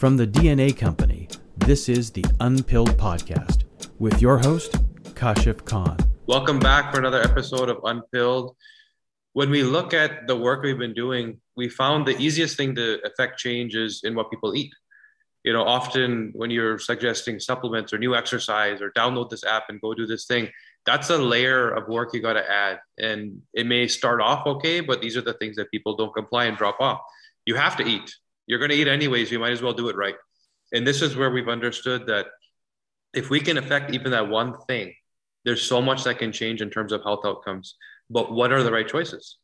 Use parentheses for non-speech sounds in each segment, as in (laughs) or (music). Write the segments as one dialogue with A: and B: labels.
A: From the DNA Company, this is the Unpilled Podcast with your host, Kashif Khan.
B: Welcome back for another episode of Unpilled. When we look at the work we've been doing, we found the easiest thing to affect change is in what people eat. You know, often when you're suggesting supplements or new exercise or download this app and go do this thing, that's a layer of work you got to add. And it may start off okay, but these are the things that people don't comply and drop off. You have to eat. You're going to eat anyways. You might as well do it right. And this is where we've understood that if we can affect even that one thing, there's so much that can change in terms of health outcomes. But what are the right choices?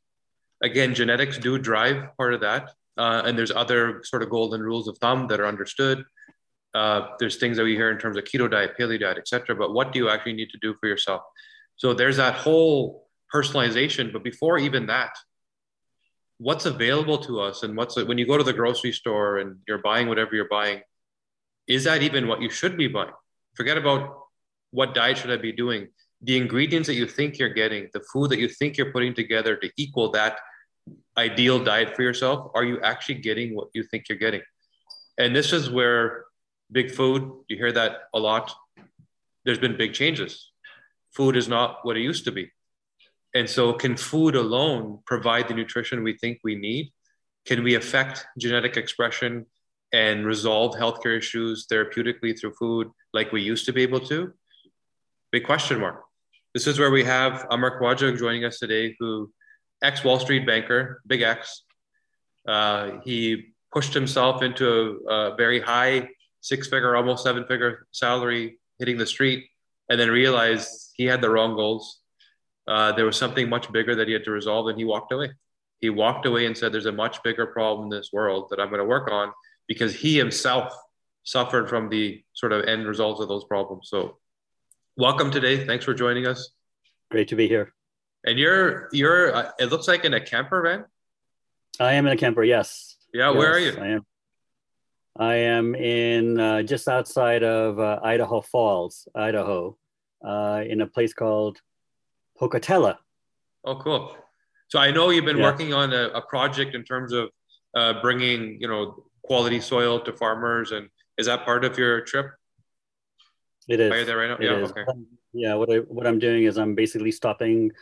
B: Again, genetics do drive part of that. Uh, and there's other sort of golden rules of thumb that are understood. Uh, there's things that we hear in terms of keto diet, paleo diet, etc. But what do you actually need to do for yourself? So there's that whole personalization. But before even that, what's available to us and what's when you go to the grocery store and you're buying whatever you're buying is that even what you should be buying? Forget about what diet should i be doing. The ingredients that you think you're getting the food that you think you're putting together to equal that ideal diet for yourself are you actually getting what you think you're getting? And this is where big food you hear that a lot. There's been big changes. Food is not what it used to be and so, can food alone provide the nutrition we think we need? Can we affect genetic expression and resolve healthcare issues therapeutically through food like we used to be able to? Big question mark. This is where we have Amar Khawaja joining us today, who ex Wall Street banker, big X. Uh, he pushed himself into a, a very high six figure, almost seven figure salary, hitting the street, and then realized he had the wrong goals uh, there was something much bigger that he had to resolve, and he walked away. He walked away and said, There's a much bigger problem in this world that I'm going to work on because he himself suffered from the sort of end results of those problems. So, welcome today. Thanks for joining us.
C: Great to be here.
B: And you're, you're, uh, it looks like in a camper van.
C: I am in a camper, yes.
B: Yeah,
C: yes,
B: where are you?
C: I am. I am in uh, just outside of uh, Idaho Falls, Idaho, uh, in a place called Pocatello.
B: Oh, cool. So I know you've been yeah. working on a, a, project in terms of uh, bringing, you know, quality soil to farmers, and is that part of your trip?
C: It is.
B: Are you there right now?
C: It
B: yeah.
C: Is.
B: Okay.
C: Yeah. What I what I'm doing is I'm basically stopping.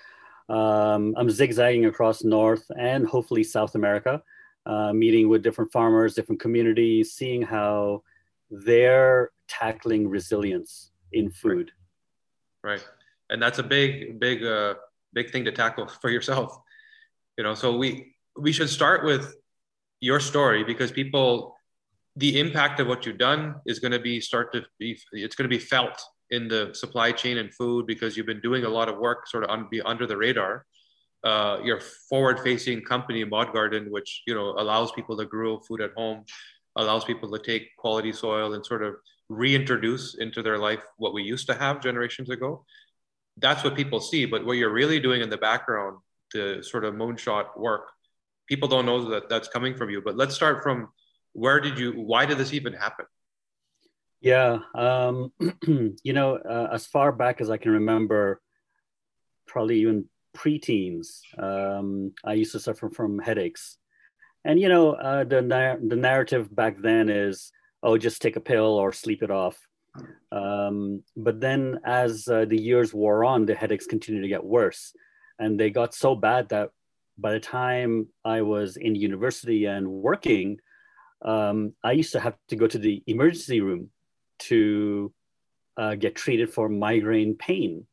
C: Um, I'm zigzagging across North and hopefully South America, uh, meeting with different farmers, different communities, seeing how they're tackling resilience in food.
B: Right. right and that's a big big uh, big thing to tackle for yourself. You know so we we should start with your story because people the impact of what you've done is going to be start to be it's going to be felt in the supply chain and food because you've been doing a lot of work sort of be under the radar. Uh, your forward facing company mod garden which you know allows people to grow food at home allows people to take quality soil and sort of reintroduce into their life what we used to have generations ago that's what people see. But what you're really doing in the background, the sort of moonshot work, people don't know that that's coming from you. But let's start from where did you, why did this even happen?
C: Yeah, um, (clears throat) you know, uh, as far back as I can remember, probably even preteens, um, I used to suffer from headaches. And, you know, uh, the, the narrative back then is, oh, just take a pill or sleep it off. Um, but then, as uh, the years wore on, the headaches continued to get worse. And they got so bad that by the time I was in university and working, um, I used to have to go to the emergency room to uh, get treated for migraine pain.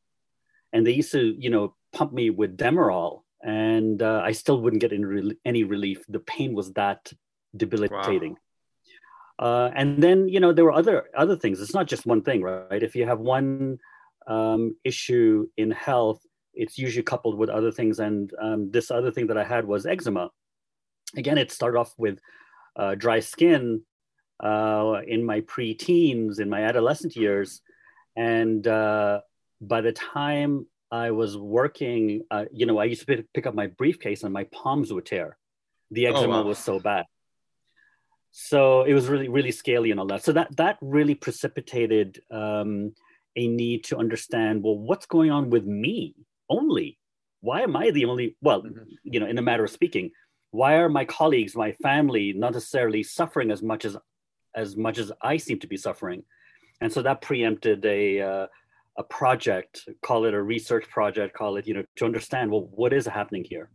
C: And they used to, you know, pump me with Demerol, and uh, I still wouldn't get any, re- any relief. The pain was that debilitating. Wow. Uh, and then you know there were other other things. It's not just one thing, right? If you have one um, issue in health, it's usually coupled with other things. And um, this other thing that I had was eczema. Again, it started off with uh, dry skin uh, in my pre-teens, in my adolescent years, and uh, by the time I was working, uh, you know, I used to pick up my briefcase and my palms would tear. The oh, eczema oh, wow. was so bad so it was really really scaly and all that so that that really precipitated um, a need to understand well what's going on with me only why am i the only well mm-hmm. you know in a matter of speaking why are my colleagues my family not necessarily suffering as much as as much as I seem to be suffering. And so that preempted a, uh, a project, call it a research project, call it, you know, to understand, well, what is happening here?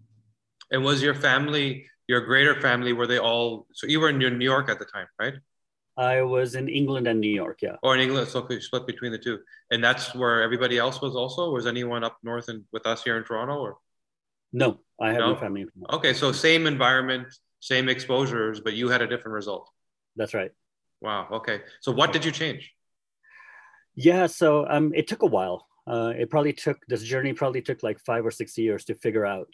B: And was your family, your greater family, were they all, so you were in New York at the time, right?
C: I was in England and New York, yeah.
B: Or in England, so you split between the two. And that's where everybody else was also? Was anyone up north and with us here in Toronto or?
C: No, I have no, no family.
B: Okay, so same environment, same exposures, but you had a different result.
C: That's right.
B: Wow. Okay. So what did you change?
C: Yeah. So um, it took a while. Uh, it probably took this journey probably took like five or six years to figure out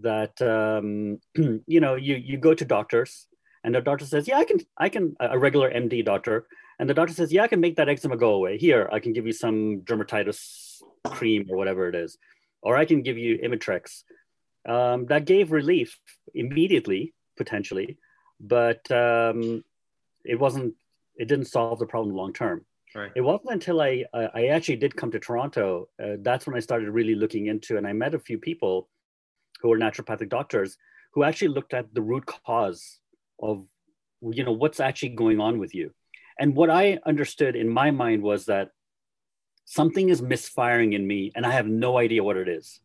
C: that um, (clears throat) you know you you go to doctors and the doctor says yeah I can I can a regular MD doctor and the doctor says yeah I can make that eczema go away here I can give you some dermatitis cream or whatever it is or I can give you Imitrex. Um, that gave relief immediately potentially, but um, it wasn't. It didn't solve the problem long term.
B: Right.
C: It wasn't until I I actually did come to Toronto. Uh, that's when I started really looking into, and I met a few people who were naturopathic doctors who actually looked at the root cause of you know what's actually going on with you. And what I understood in my mind was that something is misfiring in me, and I have no idea what it is.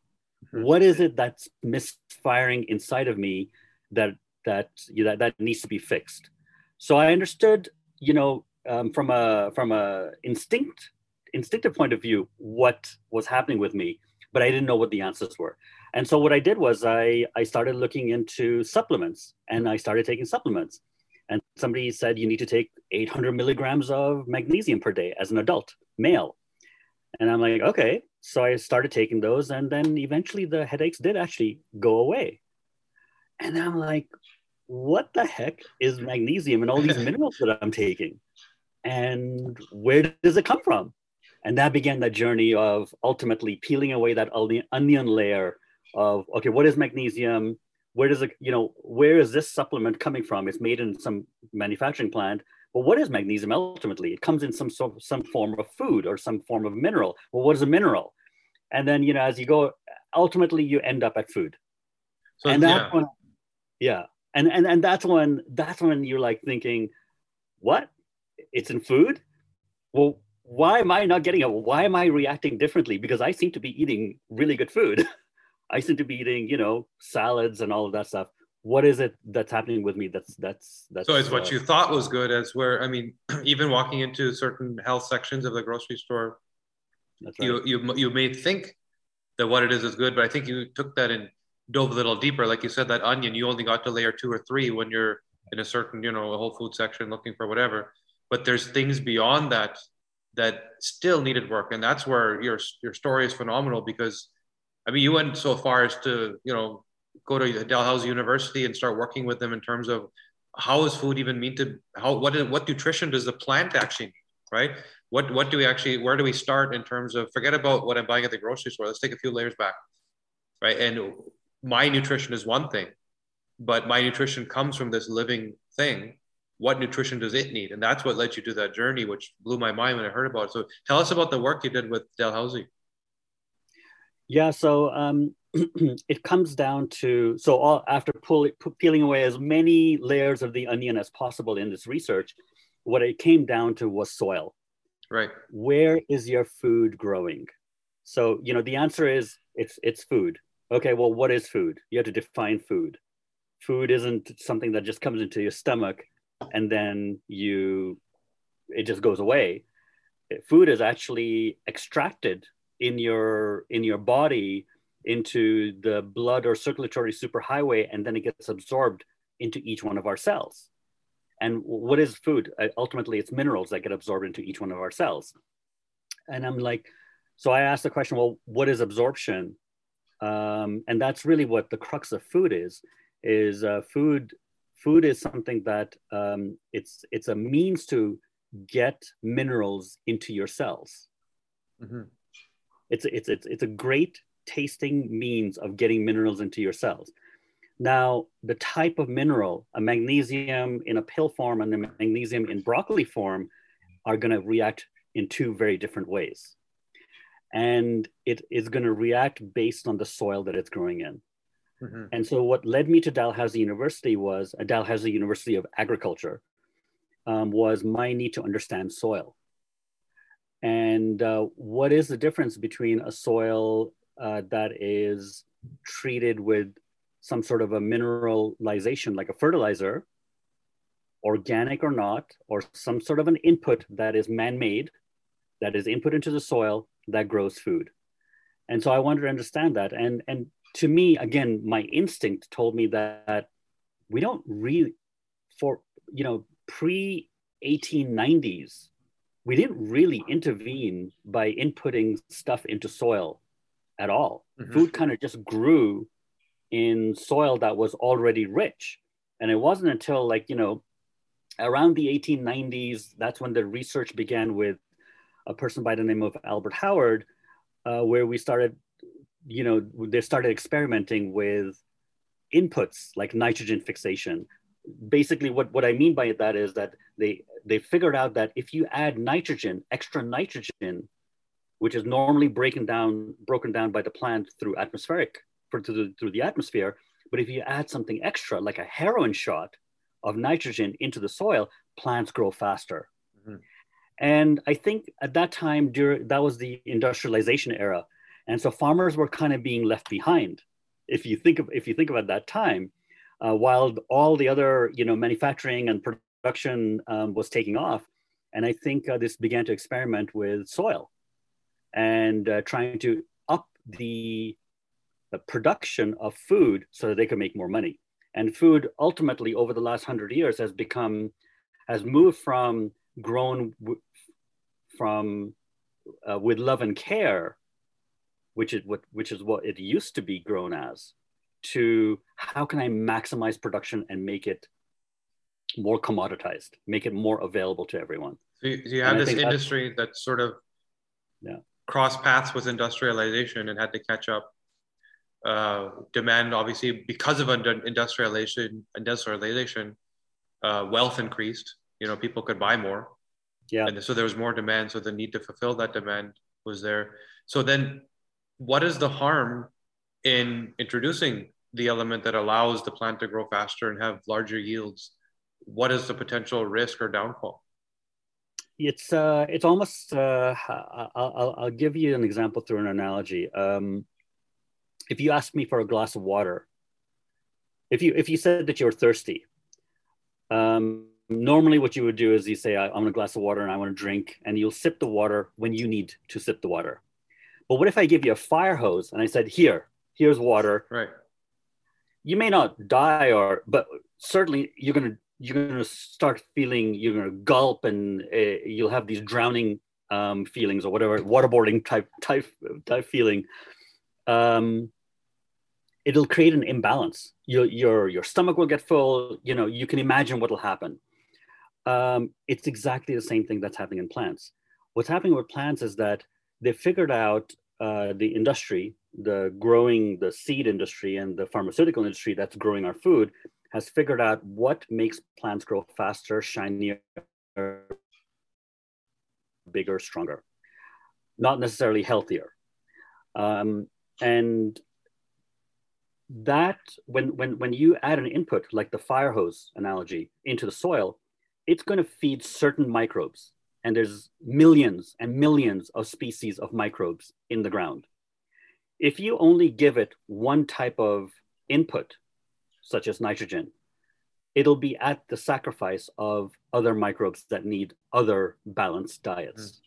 C: Mm-hmm. What is it that's misfiring inside of me that that you know, that, that needs to be fixed? So I understood, you know, um, from a from a instinct instinctive point of view, what was happening with me, but I didn't know what the answers were. And so what I did was I I started looking into supplements, and I started taking supplements. And somebody said you need to take 800 milligrams of magnesium per day as an adult male. And I'm like, okay. So I started taking those, and then eventually the headaches did actually go away. And I'm like, what the heck is magnesium and all these (laughs) minerals that I'm taking? And where does it come from? And that began the journey of ultimately peeling away that onion layer of, okay, what is magnesium? Where does it, you know, where is this supplement coming from? It's made in some manufacturing plant. Well, what is magnesium ultimately? It comes in some sort of, some form of food or some form of mineral. Well, what is a mineral? And then, you know, as you go, ultimately you end up at food. So, and that yeah. one, yeah and and and that's when that's when you're like thinking what it's in food well why am i not getting it why am i reacting differently because i seem to be eating really good food (laughs) i seem to be eating you know salads and all of that stuff what is it that's happening with me that's that's that's
B: so it's uh, what you thought was good as where i mean (clears throat) even walking into certain health sections of the grocery store right. you you you may think that what it is is good but i think you took that and dove a little deeper, like you said, that onion, you only got to layer two or three when you're in a certain, you know, a whole food section looking for whatever. But there's things beyond that that still needed work, and that's where your your story is phenomenal because, I mean, you went so far as to you know go to Dalhousie University and start working with them in terms of how is food even mean to how what is, what nutrition does the plant actually need, right? What what do we actually where do we start in terms of forget about what I'm buying at the grocery store. Let's take a few layers back, right? And my nutrition is one thing, but my nutrition comes from this living thing. What nutrition does it need? And that's what led you to that journey, which blew my mind when I heard about it. So tell us about the work you did with Dalhousie.
C: Yeah, so um, (clears throat) it comes down to so all, after pull, peeling away as many layers of the onion as possible in this research, what it came down to was soil.
B: Right.
C: Where is your food growing? So you know the answer is it's it's food okay, well, what is food? You have to define food. Food isn't something that just comes into your stomach and then you, it just goes away. Food is actually extracted in your in your body into the blood or circulatory superhighway, and then it gets absorbed into each one of our cells. And what is food? Uh, ultimately, it's minerals that get absorbed into each one of our cells. And I'm like, so I asked the question, well, what is absorption? um, and that's really what the crux of food is is uh, food food is something that um, it's it's a means to get minerals into your cells mm-hmm. It's, it's it's it's a great tasting means of getting minerals into your cells now the type of mineral a magnesium in a pill form and a magnesium in broccoli form are going to react in two very different ways and it is going to react based on the soil that it's growing in. Mm-hmm. And so, what led me to Dalhousie University was a Dalhousie University of Agriculture. um, was my need to understand soil. And uh, what is the difference between a soil uh, that is treated with some sort of a mineralization, like a fertilizer, organic or not, or some sort of an input that is man made, that is input into the soil that grows food. And so I wanted to understand that. And, and to me, again, my instinct told me that we don't really, for, you know, pre 1890s, we didn't really intervene by inputting stuff into soil at all. Mm-hmm. Food kind of just grew in soil that was already rich. And it wasn't until like, you know, around the 1890s, that's when the research began with a person by the name of Albert Howard, uh, where we started, you know, they started experimenting with inputs like nitrogen fixation. Basically, what, what I mean by that is that they, they figured out that if you add nitrogen, extra nitrogen, which is normally breaking down, broken down by the plant through atmospheric, through the, through the atmosphere, but if you add something extra, like a heroin shot of nitrogen into the soil, plants grow faster. Mm-hmm. And I think at that time, during, that was the industrialization era. And so farmers were kind of being left behind. If you think of, if you think about that time, uh, while all the other, you know, manufacturing and production um, was taking off. And I think uh, this began to experiment with soil and uh, trying to up the, the production of food so that they could make more money. And food ultimately over the last hundred years has become, has moved from grown w- from uh, with love and care, which is what which is what it used to be grown as, to how can I maximize production and make it more commoditized, make it more available to everyone.
B: So you, so you have and this industry that sort of
C: yeah.
B: cross paths with industrialization and had to catch up. Uh, demand obviously because of industrialization, industrialization, uh, wealth increased. You know, people could buy more.
C: Yeah.
B: And so there was more demand. So the need to fulfill that demand was there. So then, what is the harm in introducing the element that allows the plant to grow faster and have larger yields? What is the potential risk or downfall?
C: It's uh, it's almost. Uh, I'll, I'll, I'll give you an example through an analogy. Um, if you ask me for a glass of water, if you if you said that you're thirsty, um, normally what you would do is you say i want a glass of water and i want to drink and you'll sip the water when you need to sip the water but what if i give you a fire hose and i said here here's water
B: right
C: you may not die or but certainly you're going to you're going to start feeling you're going to gulp and uh, you'll have these drowning um, feelings or whatever waterboarding type type type feeling. Um, it'll create an imbalance. Your your your stomach will get full you know you can imagine what will happen. Um, it's exactly the same thing that's happening in plants. What's happening with plants is that they figured out uh, the industry, the growing, the seed industry and the pharmaceutical industry that's growing our food has figured out what makes plants grow faster, shinier, bigger, stronger, not necessarily healthier. Um, and that when, when, when you add an input like the fire hose analogy into the soil, it's going to feed certain microbes. And there's millions and millions of species of microbes in the ground. If you only give it one type of input, such as nitrogen, it'll be at the sacrifice of other microbes that need other balanced diets. Mm.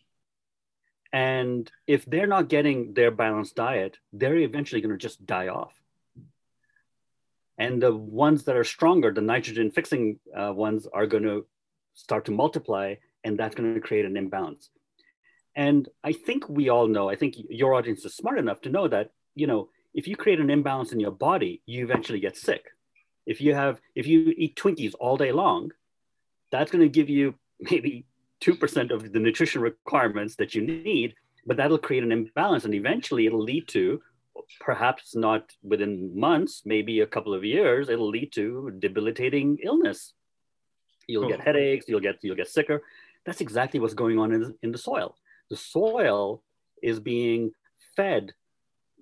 C: And if they're not getting their balanced diet, they're eventually going to just die off. And the ones that are stronger, the nitrogen fixing uh, ones, are going to start to multiply, and that's going to create an imbalance. And I think we all know, I think your audience is smart enough to know that, you know, if you create an imbalance in your body, you eventually get sick. If you have, if you eat Twinkies all day long, that's going to give you maybe 2% of the nutrition requirements that you need, but that'll create an imbalance and eventually it'll lead to perhaps not within months, maybe a couple of years, it'll lead to debilitating illness You'll get oh. headaches. You'll get you'll get sicker. That's exactly what's going on in the, in the soil. The soil is being fed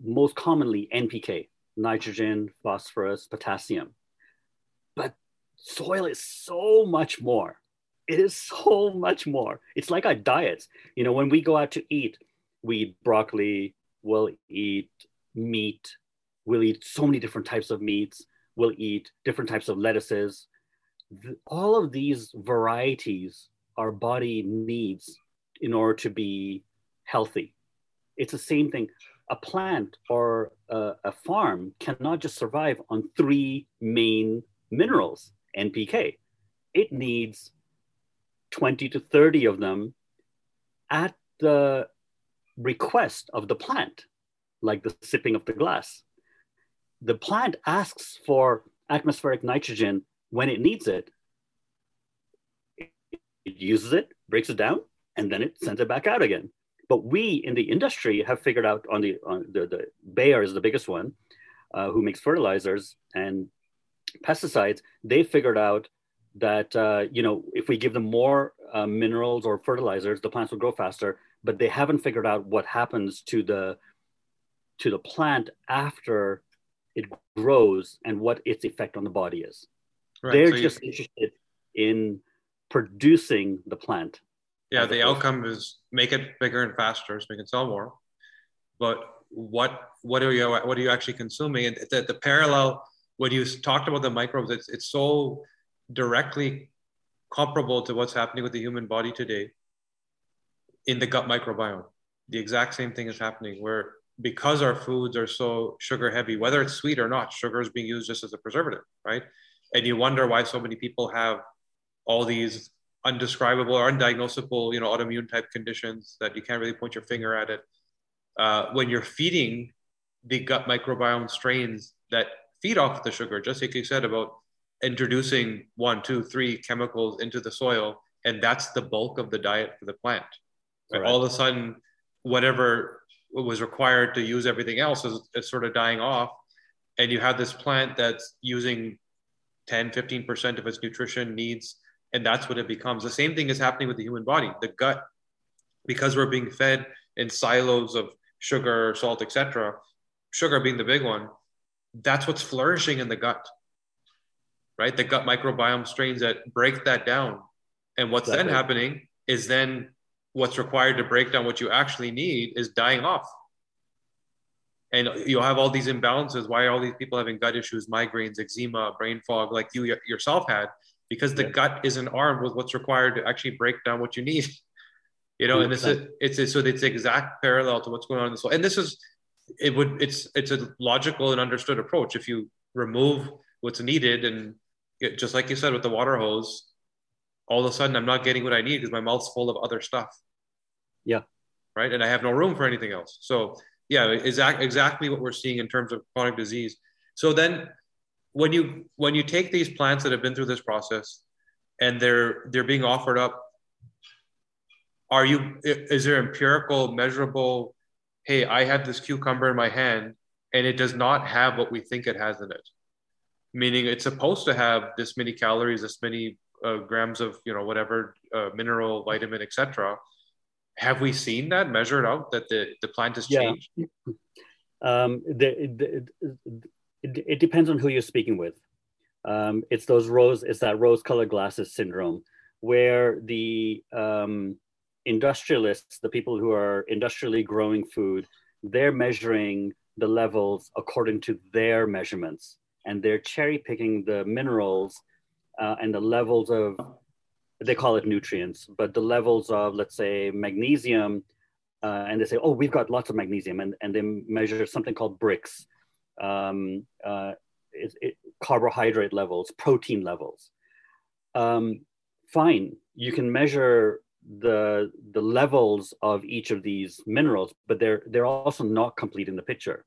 C: most commonly NPK, nitrogen, phosphorus, potassium. But soil is so much more. It is so (laughs) much more. It's like our diets. You know, when we go out to eat, we eat broccoli, we'll eat meat, we'll eat so many different types of meats, we'll eat different types of lettuces. All of these varieties our body needs in order to be healthy. It's the same thing. A plant or a, a farm cannot just survive on three main minerals NPK. It needs 20 to 30 of them at the request of the plant, like the sipping of the glass. The plant asks for atmospheric nitrogen when it needs it. It uses it, breaks it down, and then it sends it back out again. But we in the industry have figured out on the on the, the Bayer is the biggest one, uh, who makes fertilizers and pesticides. They figured out that uh, you know if we give them more uh, minerals or fertilizers, the plants will grow faster. But they haven't figured out what happens to the to the plant after it grows and what its effect on the body is. Right. They're so just you... interested in producing the plant.
B: Yeah, the outcome is make it bigger and faster so we can sell more. But what what are you what are you actually consuming? And the, the parallel when you talked about the microbes, it's it's so directly comparable to what's happening with the human body today in the gut microbiome. The exact same thing is happening where because our foods are so sugar heavy, whether it's sweet or not, sugar is being used just as a preservative, right? And you wonder why so many people have all these undescribable or undiagnosable, you know, autoimmune type conditions that you can't really point your finger at it. Uh, when you're feeding the gut microbiome strains that feed off the sugar, just like you said about introducing one, two, three chemicals into the soil, and that's the bulk of the diet for the plant. Right. All of a sudden, whatever was required to use everything else is, is sort of dying off, and you have this plant that's using 10, 15% of its nutrition needs, and that's what it becomes. The same thing is happening with the human body. The gut, because we're being fed in silos of sugar, salt, etc., sugar being the big one, that's what's flourishing in the gut, right? The gut microbiome strains that break that down. And what's exactly. then happening is then what's required to break down what you actually need is dying off. And you'll have all these imbalances. Why are all these people having gut issues, migraines, eczema, brain fog, like you yourself had? Because the yeah. gut isn't armed with what's required to actually break down what you need. You know, 100%. and this is it's so it's exact parallel to what's going on in the soul. And this is it would it's it's a logical and understood approach. If you remove what's needed and it, just like you said with the water hose all of a sudden i'm not getting what i need because my mouth's full of other stuff.
C: Yeah.
B: Right? And i have no room for anything else. So yeah exactly exactly what we're seeing in terms of chronic disease. So then when you when you take these plants that have been through this process and they're they're being offered up are you is there empirical measurable hey, I have this cucumber in my hand and it does not have what we think it has in it. Meaning it's supposed to have this many calories, this many uh, grams of, you know, whatever uh, mineral, vitamin, etc. Have we seen that measured out that the, the plant has changed?
C: Um, the, the, it, it, depends on who you're speaking with. Um, it's those rose, it's that rose colored glasses syndrome where the, um, industrialists, the people who are industrially growing food, they're measuring the levels according to their measurements and they're cherry picking the minerals uh, and the levels of they call it nutrients but the levels of let's say magnesium uh, and they say oh we've got lots of magnesium and, and they measure something called Brix, um, uh, it, it, carbohydrate levels protein levels. Um, fine you can measure the the levels of each of these minerals, but they're they're also not complete in the picture.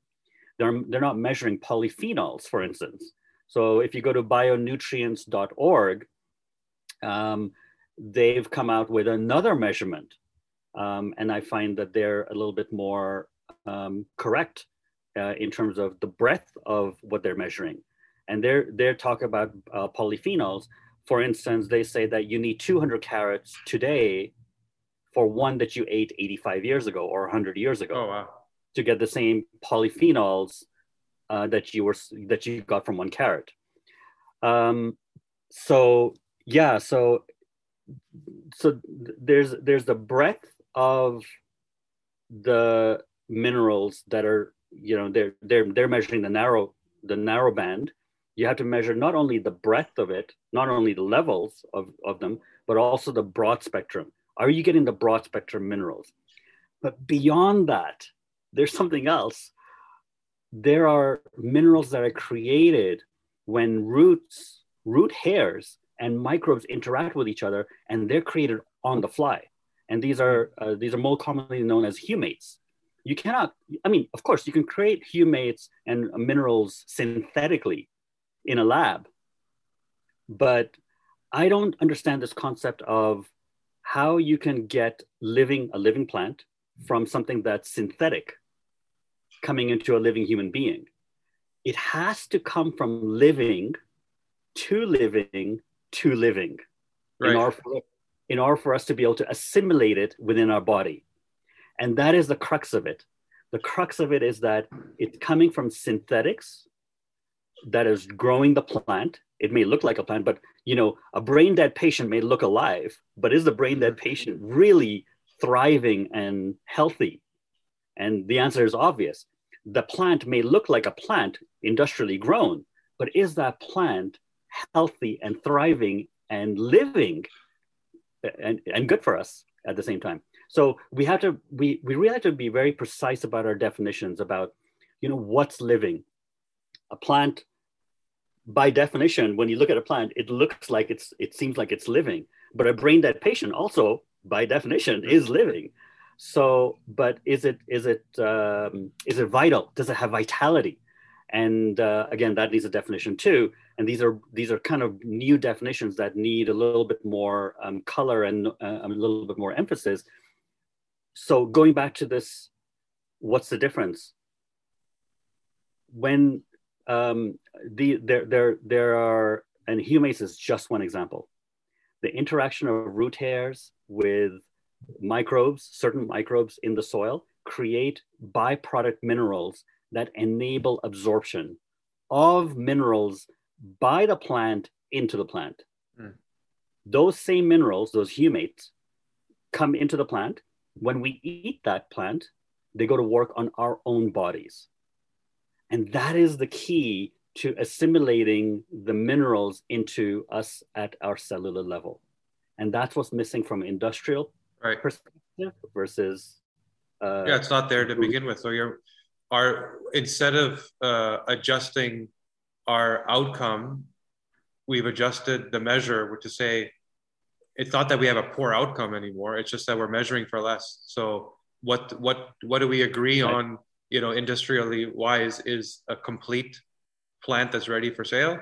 C: They're they're not measuring polyphenols, for instance. So if you go to bionutrients.org, um, they've come out with another measurement, um, and I find that they're a little bit more um, correct uh, in terms of the breadth of what they're measuring, and they're they're talking about uh, polyphenols for instance, they say that you need 200 carrots today for one that you ate 85 years ago or 100 years ago
B: oh, wow.
C: to get the same polyphenols uh, that you were that you got from one carrot. Um, so yeah, so so there's there's the breadth of the minerals that are you know they're they're they're measuring the narrow the narrow band you have to measure not only the breadth of it not only the levels of, of them but also the broad spectrum. Are you getting the broad spectrum minerals? But beyond that there's something else. There are minerals that are created when roots root hairs and microbes interact with each other and they're created on the fly. And these are uh, these are more commonly known as humates. You cannot i mean of course you can create humates and minerals synthetically in a lab but i don't understand this concept of how you can get living a living plant from something that's synthetic coming into a living human being it has to come from living to living to living right. in, order for, in order for us to be able to assimilate it within our body. And that is the crux of it. The crux of it is that it's coming from synthetics that is growing the plant. It may look like a plant, but you know, a brain dead patient may look alive, but is the brain dead mm-hmm. patient really thriving and healthy? And the answer is obvious. The plant may look like a plant industrially grown, but is that plant healthy and thriving and living and, and good for us at the same time so we have to we, we really have to be very precise about our definitions about you know what's living a plant by definition when you look at a plant it looks like it's it seems like it's living. But a brain dead patient also by definition is living. So but is it is it um, is it vital? Does it have vitality? And uh, again that needs a definition too. And these are these are kind of new definitions that need a little bit more um, color and uh, a little bit more emphasis. So going back to this what's the difference? When um, the there there there are and humates is just one example the interaction of root hairs with microbes certain microbes in the soil create byproduct minerals that enable absorption of minerals by the plant into the plant. Mm. Those same minerals, those humates, come into the plant. When we eat that plant, they go to work on our own bodies. And that is the key to assimilating the minerals into us at our cellular level. And that's what's missing from industrial
B: right.
C: perspective versus.
B: Uh, yeah, it's not there to begin with. So you're are instead of uh, adjusting our outcome, we've adjusted the measure to say it's not that we have a poor outcome anymore. It's just that we're measuring for less. So what what what do we agree right. on? You know, industrially wise, is a complete plant that's ready for sale.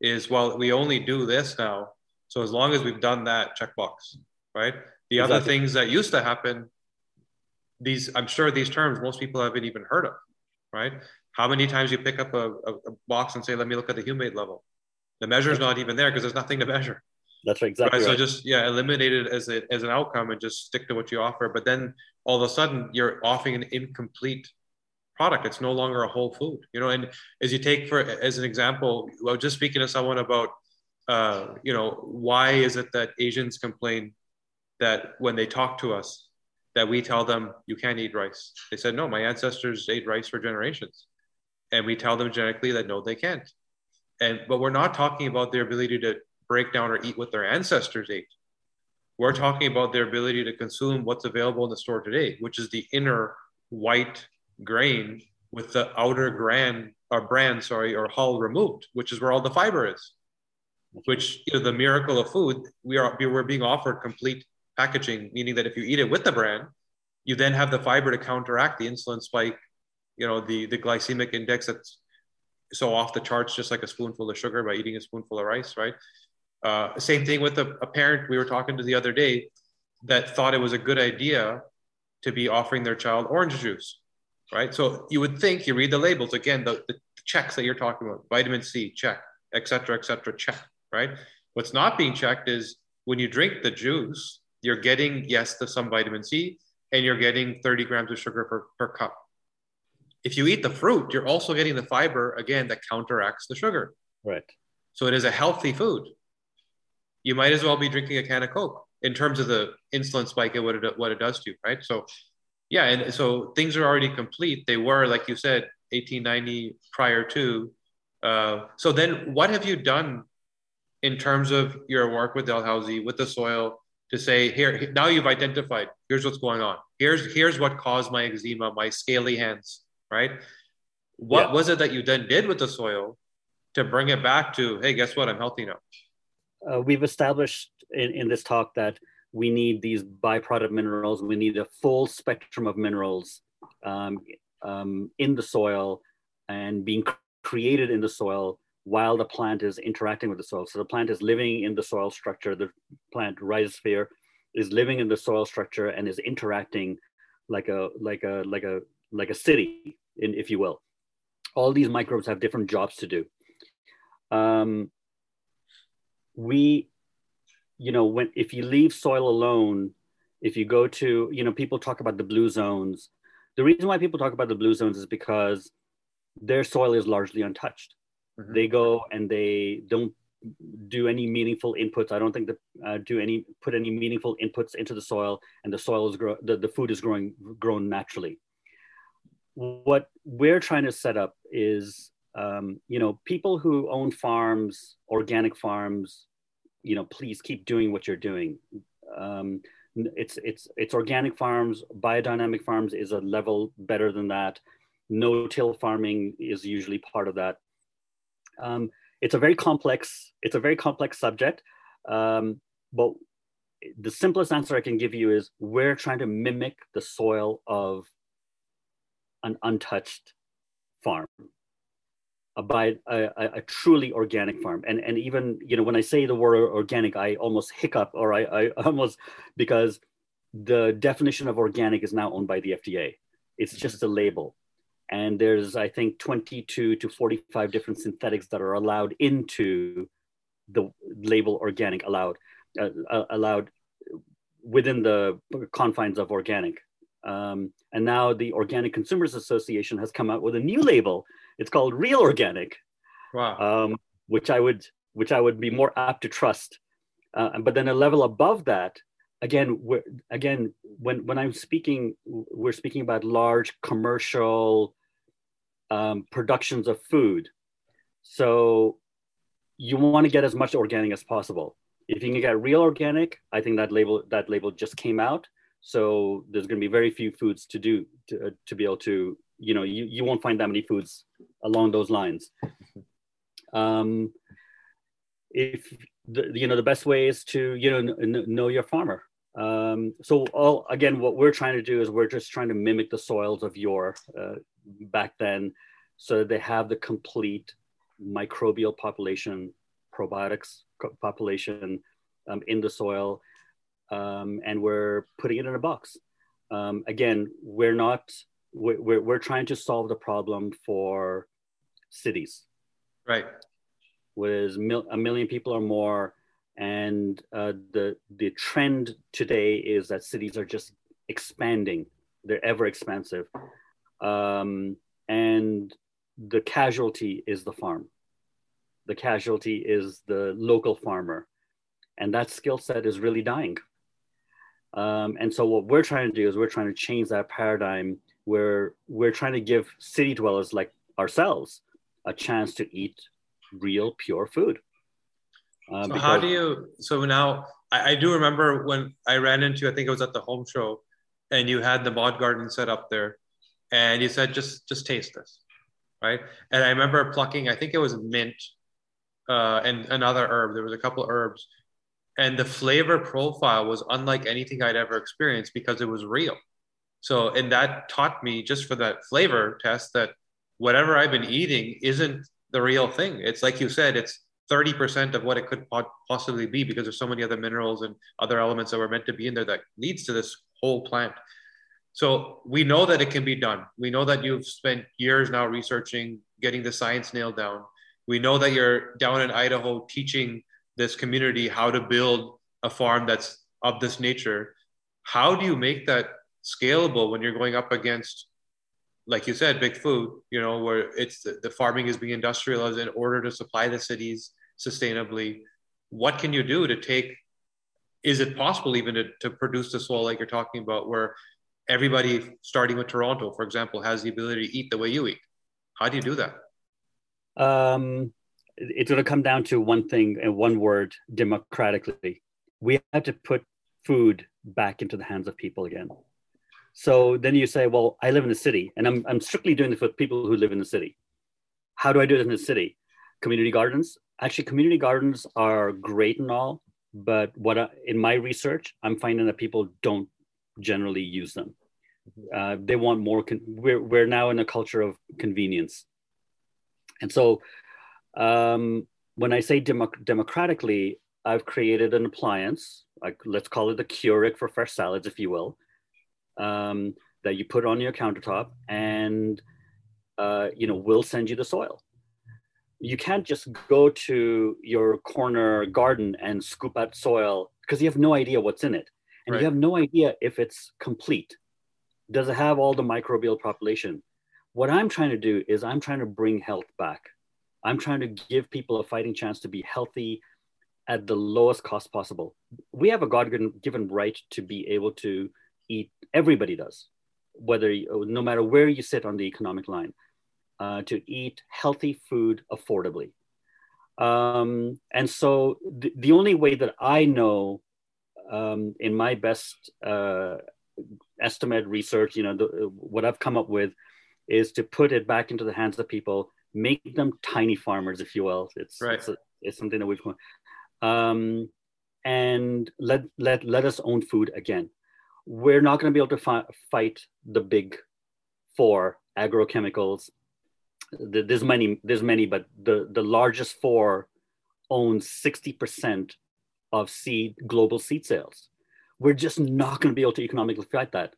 B: Is well, we only do this now. So as long as we've done that, checkbox, right? The exactly. other things that used to happen, these I'm sure these terms most people haven't even heard of, right? How many times you pick up a, a, a box and say, "Let me look at the humate level." The measure is not even there because there's nothing to measure.
C: That's exactly right.
B: right. So just yeah, eliminate it as a, as an outcome and just stick to what you offer. But then all of a sudden you're offering an incomplete product. It's no longer a whole food, you know. And as you take for as an example, I was just speaking to someone about, uh, you know, why is it that Asians complain that when they talk to us, that we tell them you can't eat rice? They said no, my ancestors ate rice for generations and we tell them genetically that no, they can't. And but we're not talking about their ability to break down or eat what their ancestors ate. We're talking about their ability to consume what's available in the store today, which is the inner white grain with the outer gran or bran, sorry, or hull removed, which is where all the fiber is. Which you know, the miracle of food, we are we're being offered complete packaging, meaning that if you eat it with the bran, you then have the fiber to counteract the insulin spike you know the the glycemic index that's so off the charts just like a spoonful of sugar by eating a spoonful of rice right uh, same thing with a, a parent we were talking to the other day that thought it was a good idea to be offering their child orange juice right so you would think you read the labels again the, the checks that you're talking about vitamin c check et cetera et cetera check right what's not being checked is when you drink the juice you're getting yes the some vitamin c and you're getting 30 grams of sugar per, per cup if you eat the fruit, you're also getting the fiber again that counteracts the sugar.
C: Right.
B: So it is a healthy food. you might as well be drinking a can of Coke in terms of the insulin spike and what it, what it does to you, right? So, yeah, and so things are already complete. They were, like you said, 1890 prior to. Uh, so then, what have you done in terms of your work with Dalhousie, with the soil, to say here now you've identified here's what's going on. Here's here's what caused my eczema, my scaly hands, right? What yeah. was it that you then did with the soil to bring it back to hey, guess what? I'm healthy now.
C: Uh, we've established in, in this talk that we need these byproduct minerals. We need a full spectrum of minerals um, um, in the soil and being created in the soil while the plant is interacting with the soil. So the plant is living in the soil structure. The plant rhizosphere is living in the soil structure and is interacting like a like a like a like a city, in, if you will. All these microbes have different jobs to do. Um, we, you know, when if you leave soil alone, if you go to, you know, people talk about the blue zones. The reason why people talk about the blue zones is because their soil is largely untouched Mm-hmm. They go and they don't do any meaningful inputs. I don't think that uh, do any put any meaningful inputs into the soil, and the soil is grow the, the food is growing grown naturally. What we're trying to set up is, um, you know, people who own farms, organic farms, you know, please keep doing what you're doing. Um, it's it's it's organic farms, biodynamic farms is a level better than that. No-till farming is usually part of that um, it's a very complex, it's a very complex subject. Um, but the simplest answer I can give you is we're trying to mimic the soil of an untouched farm, a, by, a, a, truly organic farm. And, and even, you know, when I say the word organic, I almost hiccup or I, I (laughs) almost, because the definition of organic is now owned by the FDA. It's just a label and there's i think 22 to 45 different synthetics that are allowed into the label organic allowed uh, uh, allowed within the confines of organic um, and now the organic consumers association has come out with a new label it's called real organic
B: wow.
C: um, which i would which i would be more apt to trust uh, but then a level above that again we're, again when when i'm speaking we're speaking about large commercial um, productions of food. So you want to get as much organic as possible. If you can get real organic, I think that label that label just came out. So there's going to be very few foods to do to, uh, to be able to you know you, you won't find that many foods along those lines. Um, if the, you know the best way is to you know n- know your farmer. Um, so all again, what we're trying to do is we're just trying to mimic the soils of your uh, back then so that they have the complete microbial population, probiotics population um, in the soil, um, and we're putting it in a box. Um, again, we're not, we're, we're trying to solve the problem for cities.
B: Right.
C: With mil- a million people or more. And uh, the, the trend today is that cities are just expanding, they're ever expansive. Um, and the casualty is the farm. The casualty is the local farmer. And that skill set is really dying. Um, and so what we're trying to do is we're trying to change that paradigm where we're trying to give city dwellers like ourselves a chance to eat real pure food.
B: Uh, so because- how do you, so now I, I do remember when I ran into, I think it was at the home show and you had the mod garden set up there and you said, just, just taste this right? And I remember plucking, I think it was mint uh, and another herb. There was a couple herbs, and the flavor profile was unlike anything I'd ever experienced because it was real. So, and that taught me just for that flavor test that whatever I've been eating isn't the real thing. It's like you said, it's 30% of what it could possibly be because there's so many other minerals and other elements that were meant to be in there that leads to this whole plant. So we know that it can be done. We know that you've spent years now researching, getting the science nailed down. We know that you're down in Idaho teaching this community how to build a farm that's of this nature. How do you make that scalable when you're going up against, like you said, big food, you know, where it's the, the farming is being industrialized in order to supply the cities sustainably? what can you do to take is it possible even to, to produce the soil like you're talking about where everybody starting with toronto for example has the ability to eat the way you eat? How do you do that?
C: Um, it's going to come down to one thing and one word democratically. We have to put food back into the hands of people again so then you say well i live in the city and i'm, I'm strictly doing this with people who live in the city. How do i do it in the city? Community gardens. Actually community gardens are great and all but what I, in my research i'm finding that people don't generally use them. Uh, they want more con- we're, we're now in a culture of convenience. And so um, when i say demo- democratically i've created an appliance like let's call it the keurig for fresh salads if you will um, that you put on your countertop and uh, you know we'll send you the soil. You can't just go to your corner garden and scoop out soil because you have no idea what's in it. And right. you have no idea if it's complete. Does it have all the microbial population? What i'm trying to do is i'm trying to bring health back. I'm trying to give people a fighting chance to be healthy at the lowest cost possible. We have a god given right to be able to eat everybody does whether you, no matter where you sit on the economic line uh, to eat healthy food affordably. Um, and so the, the only way that I know um, in my best uh, estimate research, you know, the, what I've come up with is to put it back into the hands of people, make them tiny farmers, if you will. It's, right. it's, a, it's something that we've, um, and let, let, let us own food again. We're not going to be able to fi- fight the big four agrochemicals. There's many there's many but the the largest four owns 60% of seed global seed sales. We're just not going to be able to economically fight that.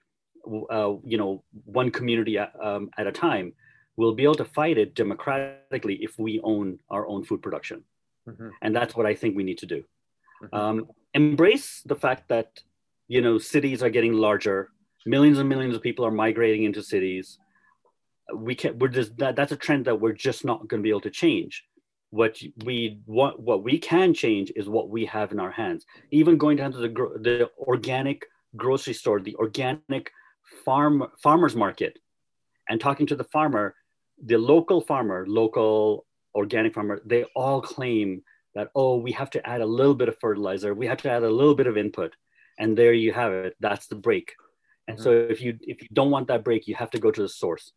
C: Uh, you know one community at, um, at a time we'll be able to fight it democratically if we own our own food production. Mm-hmm. and that's what i think we need to do. Mm-hmm. um, embrace the fact that you know cities are getting larger. Millions and millions of people are migrating into cities. We can we're just that, that's a trend that we're just not going to be able to change. What we want what we can change is what we have in our hands. Even going down to the the organic grocery store the organic farm farmers market and talking to the farmer the local farmer local organic farmer they all claim that oh we have to add a little bit of fertilizer. We have to add a little bit of input and there you have it that's the break and mm-hmm. so if you if you don't want that break you have to go to the source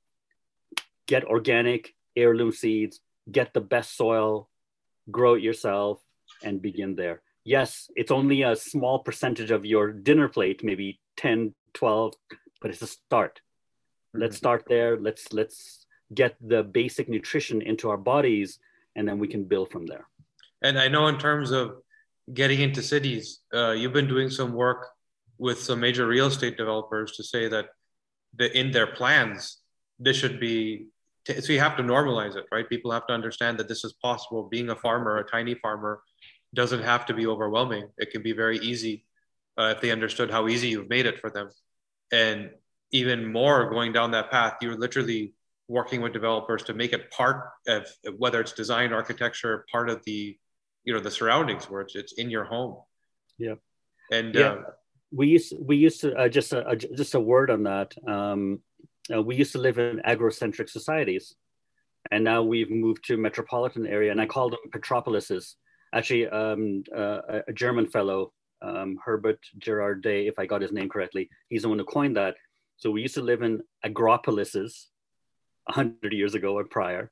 C: get organic heirloom seeds, get the best soil, grow it yourself, and begin there. Yes, it's only a small percentage of your dinner plate, maybe 10, 12, but it's a start. Let's start there. Let's let's get the basic nutrition into our bodies, and then we can build from there.
B: And I know in terms of getting into cities, uh, you've been doing some work with some major real estate developers to say that the, in their plans, this should be so you have to normalize it, right? People have to understand that this is possible. Being a farmer, a tiny farmer, doesn't have to be overwhelming. It can be very easy uh, if they understood how easy you've made it for them. And even more, going down that path, you're literally working with developers to make it part of whether it's design, architecture, part of the, you know, the surroundings where it's it's in your home.
C: Yeah.
B: And yeah. Uh,
C: we used we used to uh, just a, just a word on that. Um, uh, we used to live in agrocentric societies and now we've moved to metropolitan area and i call them petropolises actually um, uh, a german fellow um, herbert girardet if i got his name correctly he's the one who coined that so we used to live in agropolises 100 years ago or prior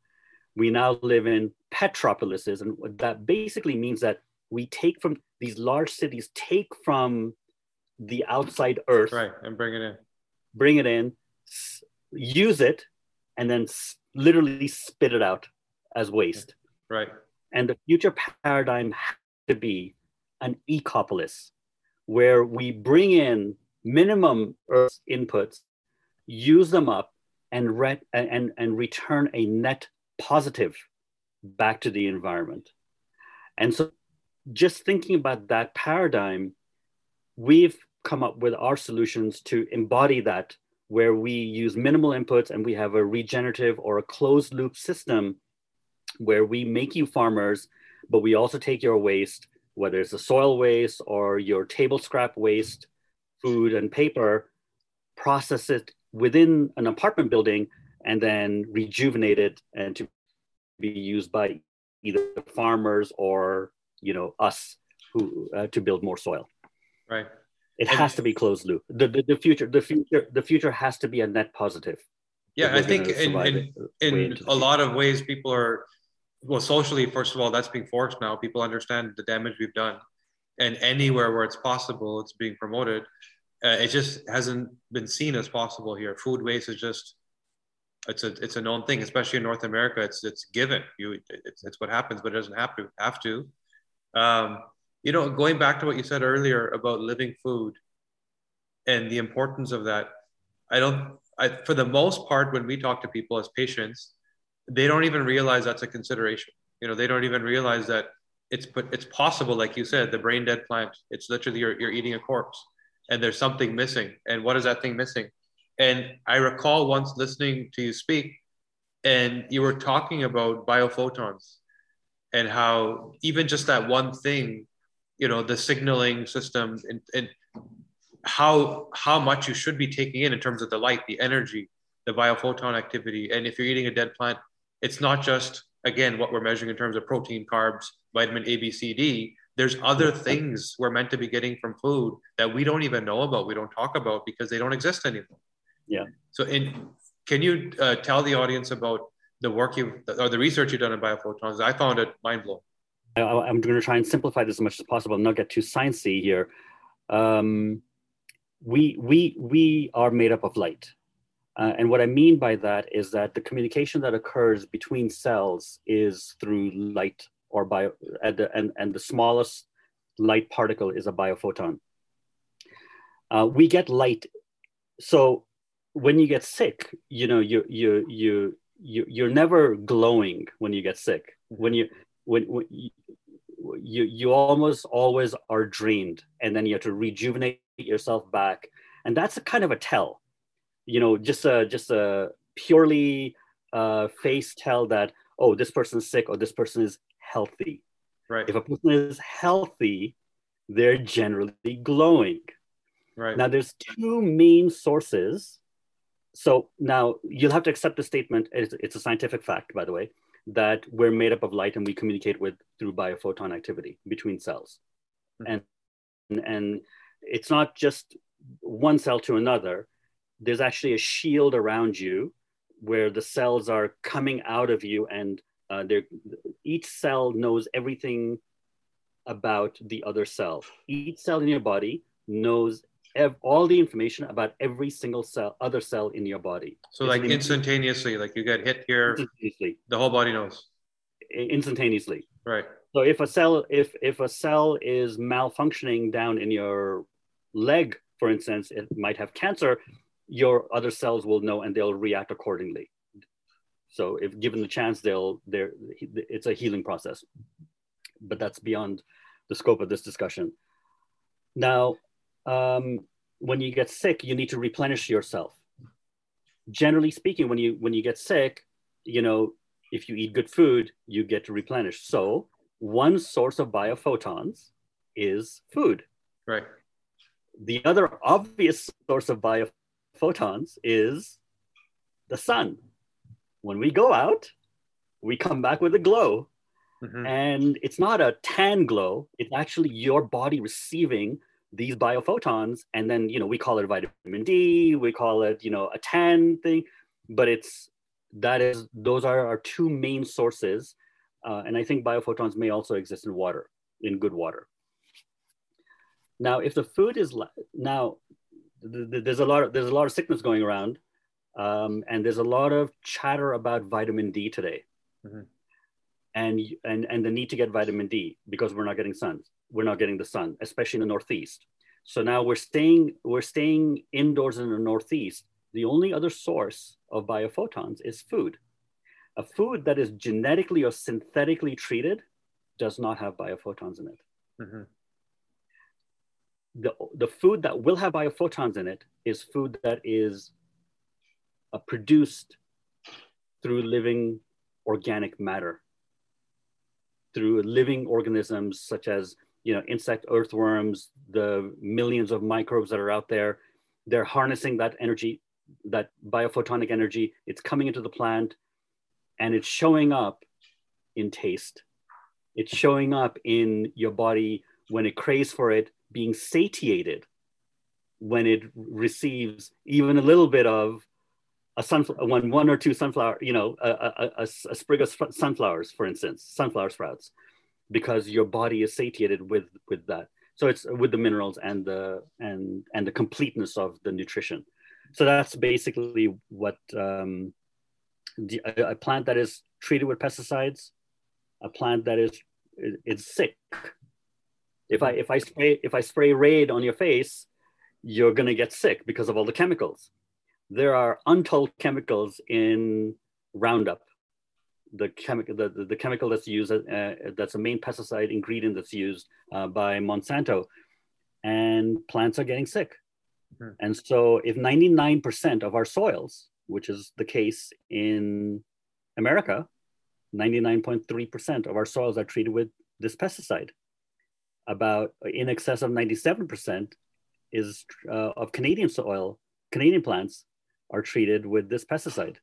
C: we now live in petropolises and that basically means that we take from these large cities take from the outside earth
B: right and bring it in
C: bring it in use it, and then literally spit it out as waste.
B: Right.
C: And the future paradigm has to be an ecopolis where we bring in minimum earth inputs, use them up, and, re- and, and return a net positive back to the environment. And so, just thinking about that paradigm, we've come up with our solutions to embody that where we use minimal inputs and we have a regenerative or a closed loop system where we make you farmers, but we also take your waste, whether it's the soil waste or your table scrap waste, food and paper, process it within an apartment building and then rejuvenate it and to be used by either farmers or you know us who uh, to build more soil.
B: Right.
C: It and has to be closed loop. The, the, the future the future the future has to be a net positive.
B: Yeah i think in, in, in a lot of ways people are well socially first of all that's being forced now. People understand the damage we've done. And anywhere where it's possible it's being promoted. Uh, it just hasn't been seen as possible here. Food waste is just it's a it's a known thing especially in north america it's it's given you it's, it's what happens but it doesn't have to have to um, you know going back to what you said earlier about living food and the importance of that i don't I, for the most part when we talk to people as patients they don't even realize that's a consideration. You know, they don't even realize that it's but it's possible, like you said, the brain dead plant. It's literally you're, you're eating a corpse, and there's something missing. And what is that thing missing? And I recall once listening to you speak, and you were talking about biophotons, and how even just that one thing, you know, the signaling system, and, and how how much you should be taking in in terms of the light, the energy, the biophoton activity, and if you're eating a dead plant, it's not just again what we're measuring in terms of protein carbs vitamin a b c d. There's other mm-hmm. things we're meant to be getting from food that we don't even know about we don't talk about because they don't exist anymore
C: yeah.
B: So in can you uh, tell the audience about the work you or the research you've done in biophotons? I found it mind-blowing.
C: I'm going to try and simplify this as much as possible and not get too sciencey here. Um, we we we are made up of light. Uh, and what I mean by that is that the communication that occurs between cells is through light or bio, and the, and, and the smallest light particle is a biophoton. Uh, we get light. So when you get sick, you know, you, you, you, you, you're never glowing when you get sick. When you, when, when you, you, you almost always are drained and then you have to rejuvenate yourself back. And that's a kind of a tell you know just a just a purely uh, face tell that oh this person is sick or this person is healthy
B: right
C: if a person is healthy they're generally glowing
B: right
C: now there's two main sources so now you'll have to accept the statement it's, it's a scientific fact by the way that we're made up of light and we communicate with through biophoton activity between cells mm-hmm. and and it's not just one cell to another there's actually a shield around you where the cells are coming out of you and uh, each cell knows everything about the other cell. Each cell in your body knows ev- all the information about every single cell, other cell in your body.
B: So, it's like instantaneously, like you get hit here, the whole body knows
C: instantaneously.
B: Right.
C: So if a cell, if if a cell is malfunctioning down in your leg, for instance, it might have cancer your other cells will know and they'll react accordingly. So if given the chance, they'll they're it's a healing process. But that's beyond the scope of this discussion. Now, um, when you get sick, you need to replenish yourself. Generally speaking, when you when you get sick, you know, if you eat good food, you get to replenish. So one source of biophotons is food.
B: Right.
C: The other obvious source of biophotons is the sun. When we go out, we come back with a glow. Mm-hmm. And it's not a tan glow, it's actually your body receiving these biophotons. And then, you know, we call it vitamin D, we call it, you know, a tan thing, but it's that is, those are our two main sources. Uh, and I think biophotons may also exist in water, in good water. Now, if the food is now there's a lot of there's a lot of sickness going around, um, and there's a lot of chatter about vitamin D today, mm-hmm. and and and the need to get vitamin D because we're not getting sun. We're not getting the sun, especially in the Northeast. So now we're staying we're staying indoors in the Northeast. The only other source of biophotons is food. A food that is genetically or synthetically treated does not have biophotons in it. Mm-hmm the, the food that will have biophotons in it is food that is uh, produced through living organic matter, through living organisms such as you know, insect earthworms, the millions of microbes that are out there. They're harnessing that energy, that biophotonic energy. It's coming into the plant and it's showing up in taste. It's showing up in your body when it craves for it, being satiated when it receives even a little bit of a sunflower, one, one or two sunflower, you know, a, a, a, a sprig of sunflowers, for instance, sunflower sprouts because your body is satiated with with that. So it's with the minerals and the and and the completeness of the nutrition. So that's basically what um, the, a, plant that is treated with pesticides a plant that is is sick. If i if i spray if i spray raid on your face you're going to get sick because of all the chemicals. There are untold chemicals in roundup the chemical the, the, chemical that's used uh, that's a main pesticide ingredient that's used uh, by Monsanto, and plants are getting sick. Mm-hmm. And so, if 99% of our soils, which is the case in America, 99.3% of our soils are treated with this pesticide. About in excess of 97% is uh, of Canadian soil, Canadian plants are treated with this pesticide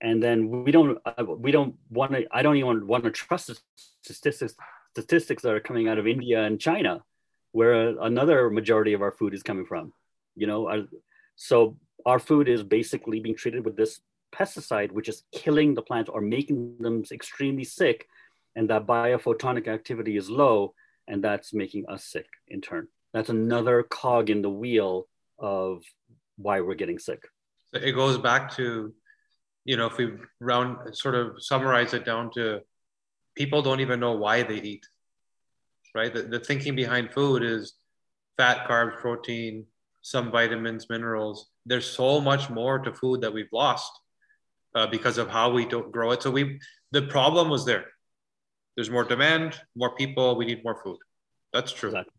C: and then we don't uh, we don't want to i don't even want to trust the statistics statistics that are coming out of india and china where another majority of our food is coming from you know? So our food is basically being treated with this pesticide which is killing the plants or making them extremely sick and that biophotonic activity is low and that's making us sick in turn. That's another cog in the wheel of why we're getting sick.
B: It goes back to you know, if we round sort of summarize it down to people don't even know why they eat, right? The, the thinking behind food is fat, carbs, protein, some vitamins, minerals. There's so much more to food that we've lost uh, because of how we don't grow it. So we, the problem was there. There's more demand, more people. We need more food. That's true. Exactly.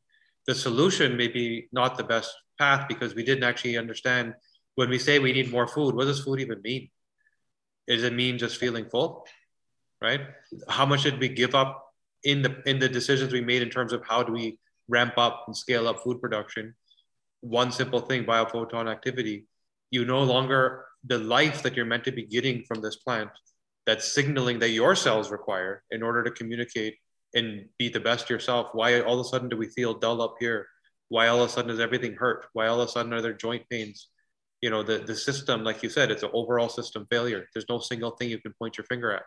B: The solution may be not the best path because we didn't actually understand when we say we need more food. What does food even mean? Does it mean just feeling full? Right? How much did we give up in the in the decisions we made in terms of how do we ramp up and scale up food production? One simple thing, biophoton activity. You no longer the life that you're meant to be getting from this plant that's signaling that your cells require in order to communicate and be the best yourself. Why all of a sudden do we feel dull up here? Why all of a sudden does everything hurt? Why all of a sudden are there joint pains? You know the the system like you said it's an overall system failure. There's no single thing you can point your finger at.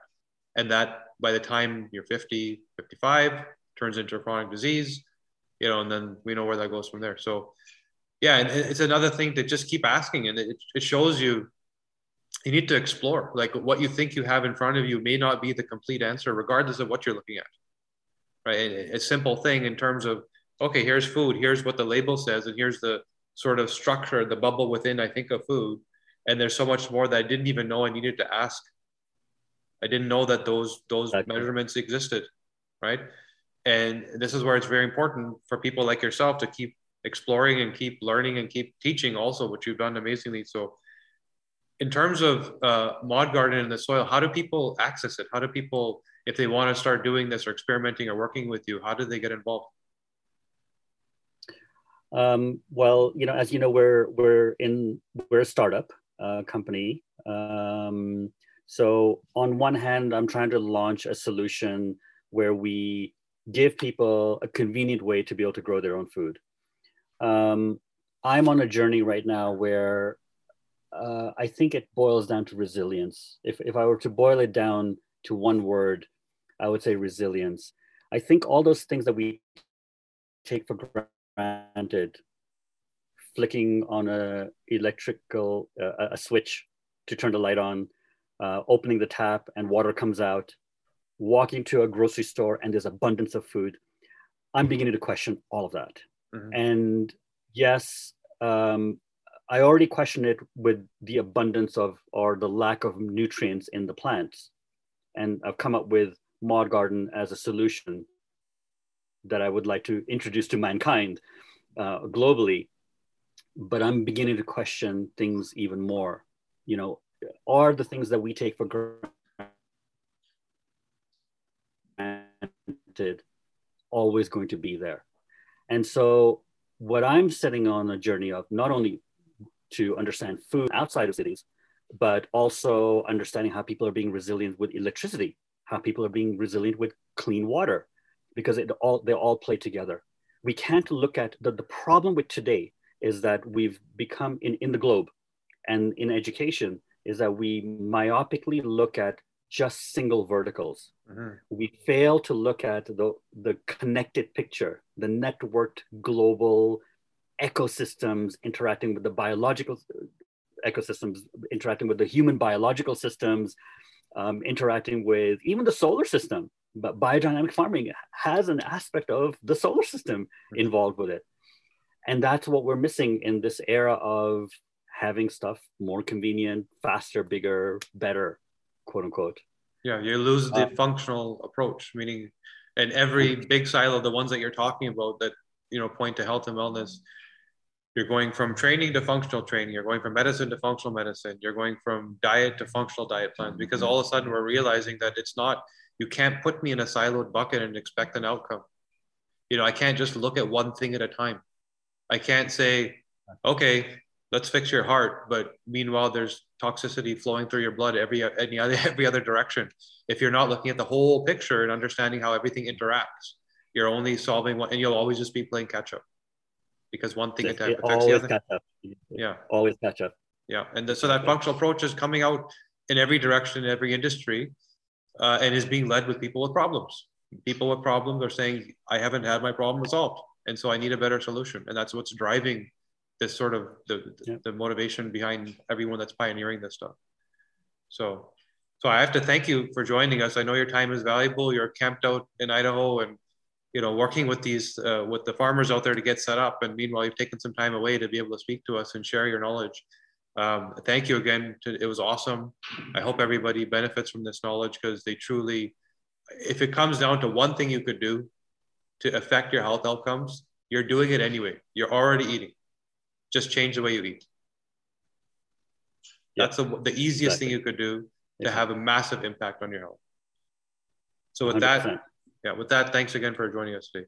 B: And that by the time you're 50 55 turns into a chronic disease you know and then we know where that goes from there. So yeah and it's another thing to just keep asking and it, it shows you you need to explore. Like what you think you have in front of you may not be the complete answer regardless of what you're looking at. Right? A simple thing in terms of okay here's food here's what the label says and here's the sort of structure, the bubble within, I think, of food. And there's so much more that I didn't even know I needed to ask. I didn't know that those those exactly. measurements existed, right? And this is where it's very important for people like yourself to keep exploring and keep learning and keep teaching also, which you've done amazingly. So in terms of uh, mod garden in the soil, how do people access it? How do people, if they want to start doing this or experimenting or working with you, how do they get involved?
C: Um, well, you know, as you know, we're we're in we're a startup uh, company. Um, so on one hand, I'm trying to launch a solution where we give people a convenient way to be able to grow their own food. Um, I'm on a journey right now where uh, I think it boils down to resilience. If if I were to boil it down to one word, I would say resilience. I think all those things that we take for granted flicking on a electrical uh, a switch to turn the light on uh, opening the tap and water comes out walking to a grocery store and there's abundance of food. I'm beginning to question all of that. Mm-hmm. and yes um, i already question it with the abundance of or the lack of nutrients in the plants. And i've come up with mod garden as a solution that I would like to introduce to mankind uh, globally. But I'm beginning to question things even more. You know, are the things that we take for granted always going to be there. And so, what I'm setting on a journey of not only to understand food outside of cities, but also understanding how people are being resilient with electricity, how people are being resilient with clean water, because it all they all play together. We can't look at the, the problem with today is that we've become in, in the globe and in education is that we myopically look at just single verticals. Mm-hmm. We fail to look at the, the connected picture, the networked global ecosystems interacting with the biological ecosystems, interacting with the human biological systems, um, interacting with even the solar system. But biodynamic farming has an aspect of the solar system mm-hmm. involved with it. And that's what we're missing in this era of having stuff more convenient, faster, bigger, better quote unquote.
B: Yeah, you lose the um, functional approach, meaning in every big silo, the ones that you're talking about that you know point to health and wellness, you're going from training to functional training, you're going from medicine to functional medicine, you're going from diet to functional diet plans, because all of a sudden we're realizing that it's not you can't put me in a siloed bucket and expect an outcome. You know, I can't just look at one thing at a time. I can't say, okay, let's fix your heart but meanwhile there's toxicity flowing through your blood every any other (laughs) every other direction if you're not looking at the whole picture and understanding how everything interacts you're only solving one and you'll always just be playing catch up because one thing
C: affects the other catch up.
B: yeah
C: always catch up
B: yeah and the, so that functional approach is coming out in every direction in every industry uh, and is being led with people with problems people with problems are saying i haven't had my problem resolved and so i need a better solution and that's what's driving this sort of the, yeah. the motivation behind everyone that's pioneering this stuff. So, so I have to thank you for joining us. I know your time is valuable. You're camped out in Idaho and, you know, working with these, uh, with the farmers out there to get set up. And meanwhile, you've taken some time away to be able to speak to us and share your knowledge. Um, thank you again. To, it was awesome. I hope everybody benefits from this knowledge because they truly, if it comes down to one thing you could do to affect your health outcomes, you're doing it anyway. You're already eating just change the way you eat. That's the, the easiest exactly. thing you could do to have a massive impact on your health. So with 100%. that, yeah, with that, thanks again for joining us today.